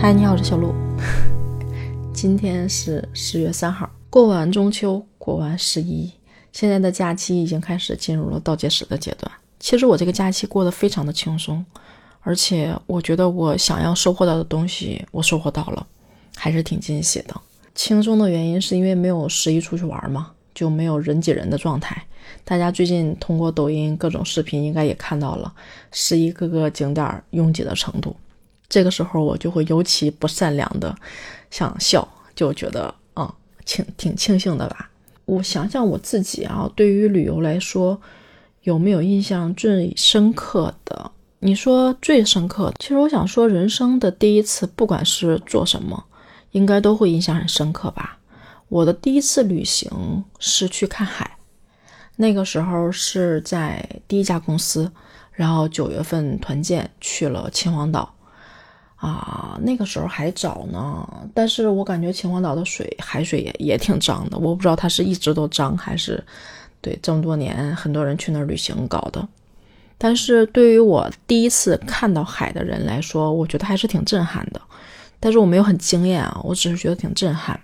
嗨，你好，我是小鹿。今天是十月三号，过完中秋，过完十一，现在的假期已经开始进入了倒计时的阶段。其实我这个假期过得非常的轻松，而且我觉得我想要收获到的东西，我收获到了，还是挺惊喜的。轻松的原因是因为没有十一出去玩嘛，就没有人挤人的状态。大家最近通过抖音各种视频，应该也看到了十一各个景点拥挤的程度。这个时候我就会尤其不善良的想笑，就觉得啊，庆挺庆幸的吧。我想想我自己啊，对于旅游来说，有没有印象最深刻的？你说最深刻的，其实我想说，人生的第一次，不管是做什么，应该都会印象很深刻吧。我的第一次旅行是去看海，那个时候是在第一家公司，然后九月份团建去了秦皇岛。啊，那个时候还早呢，但是我感觉秦皇岛的水海水也也挺脏的，我不知道它是一直都脏还是对这么多年很多人去那儿旅行搞的。但是对于我第一次看到海的人来说，我觉得还是挺震撼的。但是我没有很惊艳啊，我只是觉得挺震撼。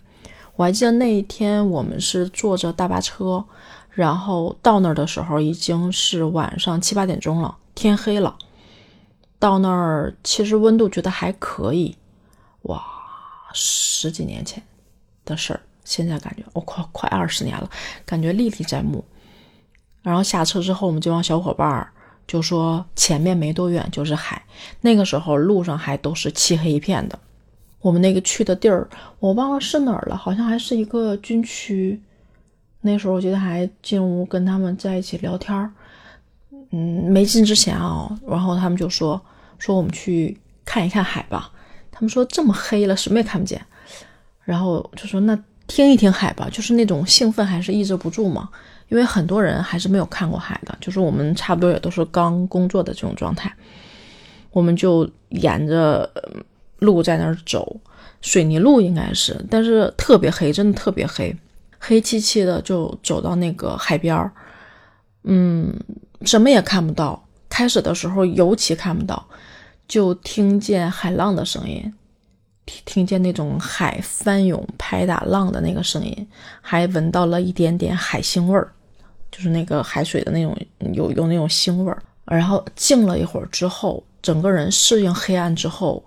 我还记得那一天我们是坐着大巴车，然后到那儿的时候已经是晚上七八点钟了，天黑了。到那儿其实温度觉得还可以，哇，十几年前的事儿，现在感觉我快快二十年了，感觉历历在目。然后下车之后，我们这帮小伙伴儿就说前面没多远就是海。那个时候路上还都是漆黑一片的。我们那个去的地儿我忘了是哪儿了，好像还是一个军区。那时候我记得还进屋跟他们在一起聊天儿。嗯，没进之前啊，然后他们就说。说我们去看一看海吧，他们说这么黑了什么也看不见，然后就说那听一听海吧，就是那种兴奋还是抑制不住嘛，因为很多人还是没有看过海的，就是我们差不多也都是刚工作的这种状态，我们就沿着路在那儿走，水泥路应该是，但是特别黑，真的特别黑，黑漆漆的就走到那个海边儿，嗯，什么也看不到。开始的时候尤其看不到，就听见海浪的声音，听听见那种海翻涌拍打浪的那个声音，还闻到了一点点海腥味儿，就是那个海水的那种有有那种腥味儿。然后静了一会儿之后，整个人适应黑暗之后，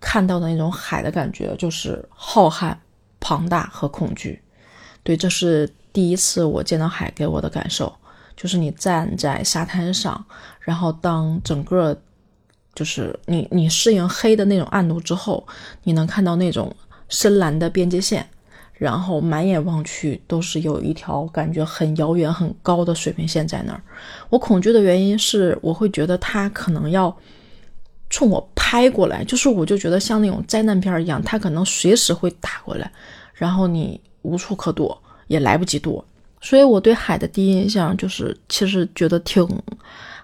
看到的那种海的感觉就是浩瀚、庞大和恐惧。对，这是第一次我见到海给我的感受。就是你站在沙滩上，然后当整个就是你你适应黑的那种暗度之后，你能看到那种深蓝的边界线，然后满眼望去都是有一条感觉很遥远很高的水平线在那儿。我恐惧的原因是，我会觉得它可能要冲我拍过来，就是我就觉得像那种灾难片一样，它可能随时会打过来，然后你无处可躲，也来不及躲。所以我对海的第一印象就是，其实觉得挺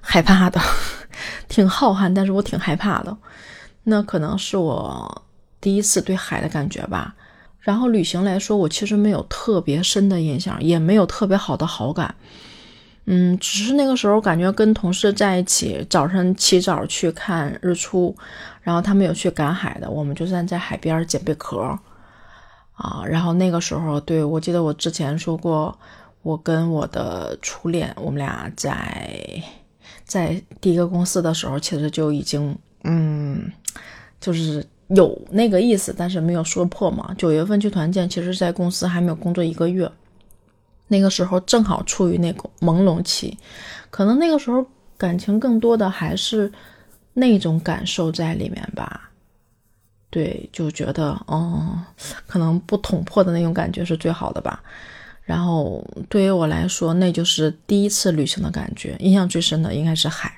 害怕的，挺浩瀚，但是我挺害怕的。那可能是我第一次对海的感觉吧。然后旅行来说，我其实没有特别深的印象，也没有特别好的好感。嗯，只是那个时候感觉跟同事在一起，早晨起早去看日出，然后他们有去赶海的，我们就站在海边捡贝壳啊。然后那个时候，对我记得我之前说过。我跟我的初恋，我们俩在在第一个公司的时候，其实就已经嗯，就是有那个意思，但是没有说破嘛。九月份去团建，其实在公司还没有工作一个月，那个时候正好处于那个朦胧期，可能那个时候感情更多的还是那种感受在里面吧。对，就觉得哦，可能不捅破的那种感觉是最好的吧。然后对于我来说，那就是第一次旅行的感觉，印象最深的应该是海。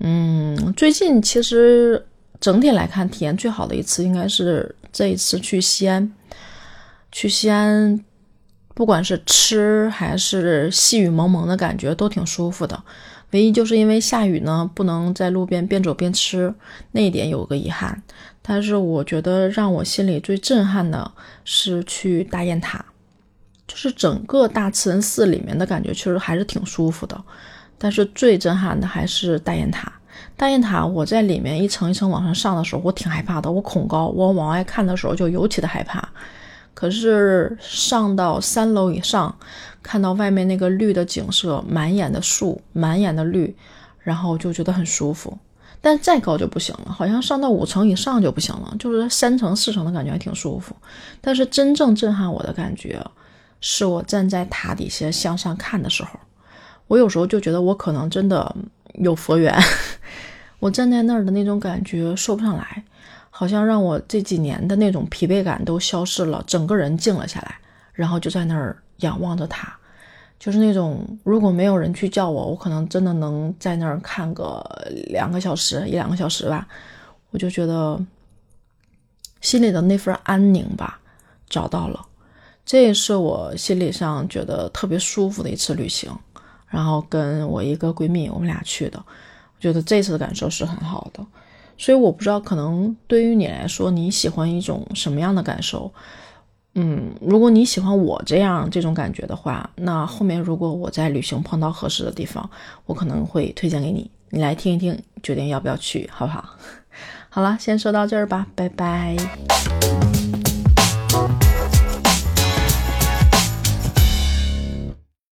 嗯，最近其实整体来看，体验最好的一次应该是这一次去西安。去西安，不管是吃还是细雨蒙蒙的感觉，都挺舒服的。唯一就是因为下雨呢，不能在路边边走边吃，那一点有个遗憾。但是我觉得让我心里最震撼的是去大雁塔。就是整个大慈恩寺里面的感觉，其实还是挺舒服的。但是最震撼的还是大雁塔。大雁塔我在里面一层一层往上上的时候，我挺害怕的，我恐高，我往外看的时候就尤其的害怕。可是上到三楼以上，看到外面那个绿的景色，满眼的树，满眼的绿，然后就觉得很舒服。但再高就不行了，好像上到五层以上就不行了，就是三层四层的感觉还挺舒服。但是真正震撼我的感觉，是我站在塔底下向上看的时候，我有时候就觉得我可能真的有佛缘。我站在那儿的那种感觉说不上来，好像让我这几年的那种疲惫感都消失了，整个人静了下来，然后就在那儿仰望着塔。就是那种，如果没有人去叫我，我可能真的能在那儿看个两个小时，一两个小时吧。我就觉得心里的那份安宁吧，找到了。这也是我心理上觉得特别舒服的一次旅行。然后跟我一个闺蜜，我们俩去的，我觉得这次的感受是很好的。所以我不知道，可能对于你来说，你喜欢一种什么样的感受？嗯，如果你喜欢我这样这种感觉的话，那后面如果我在旅行碰到合适的地方，我可能会推荐给你，你来听一听，决定要不要去，好不好？好了，先说到这儿吧，拜拜。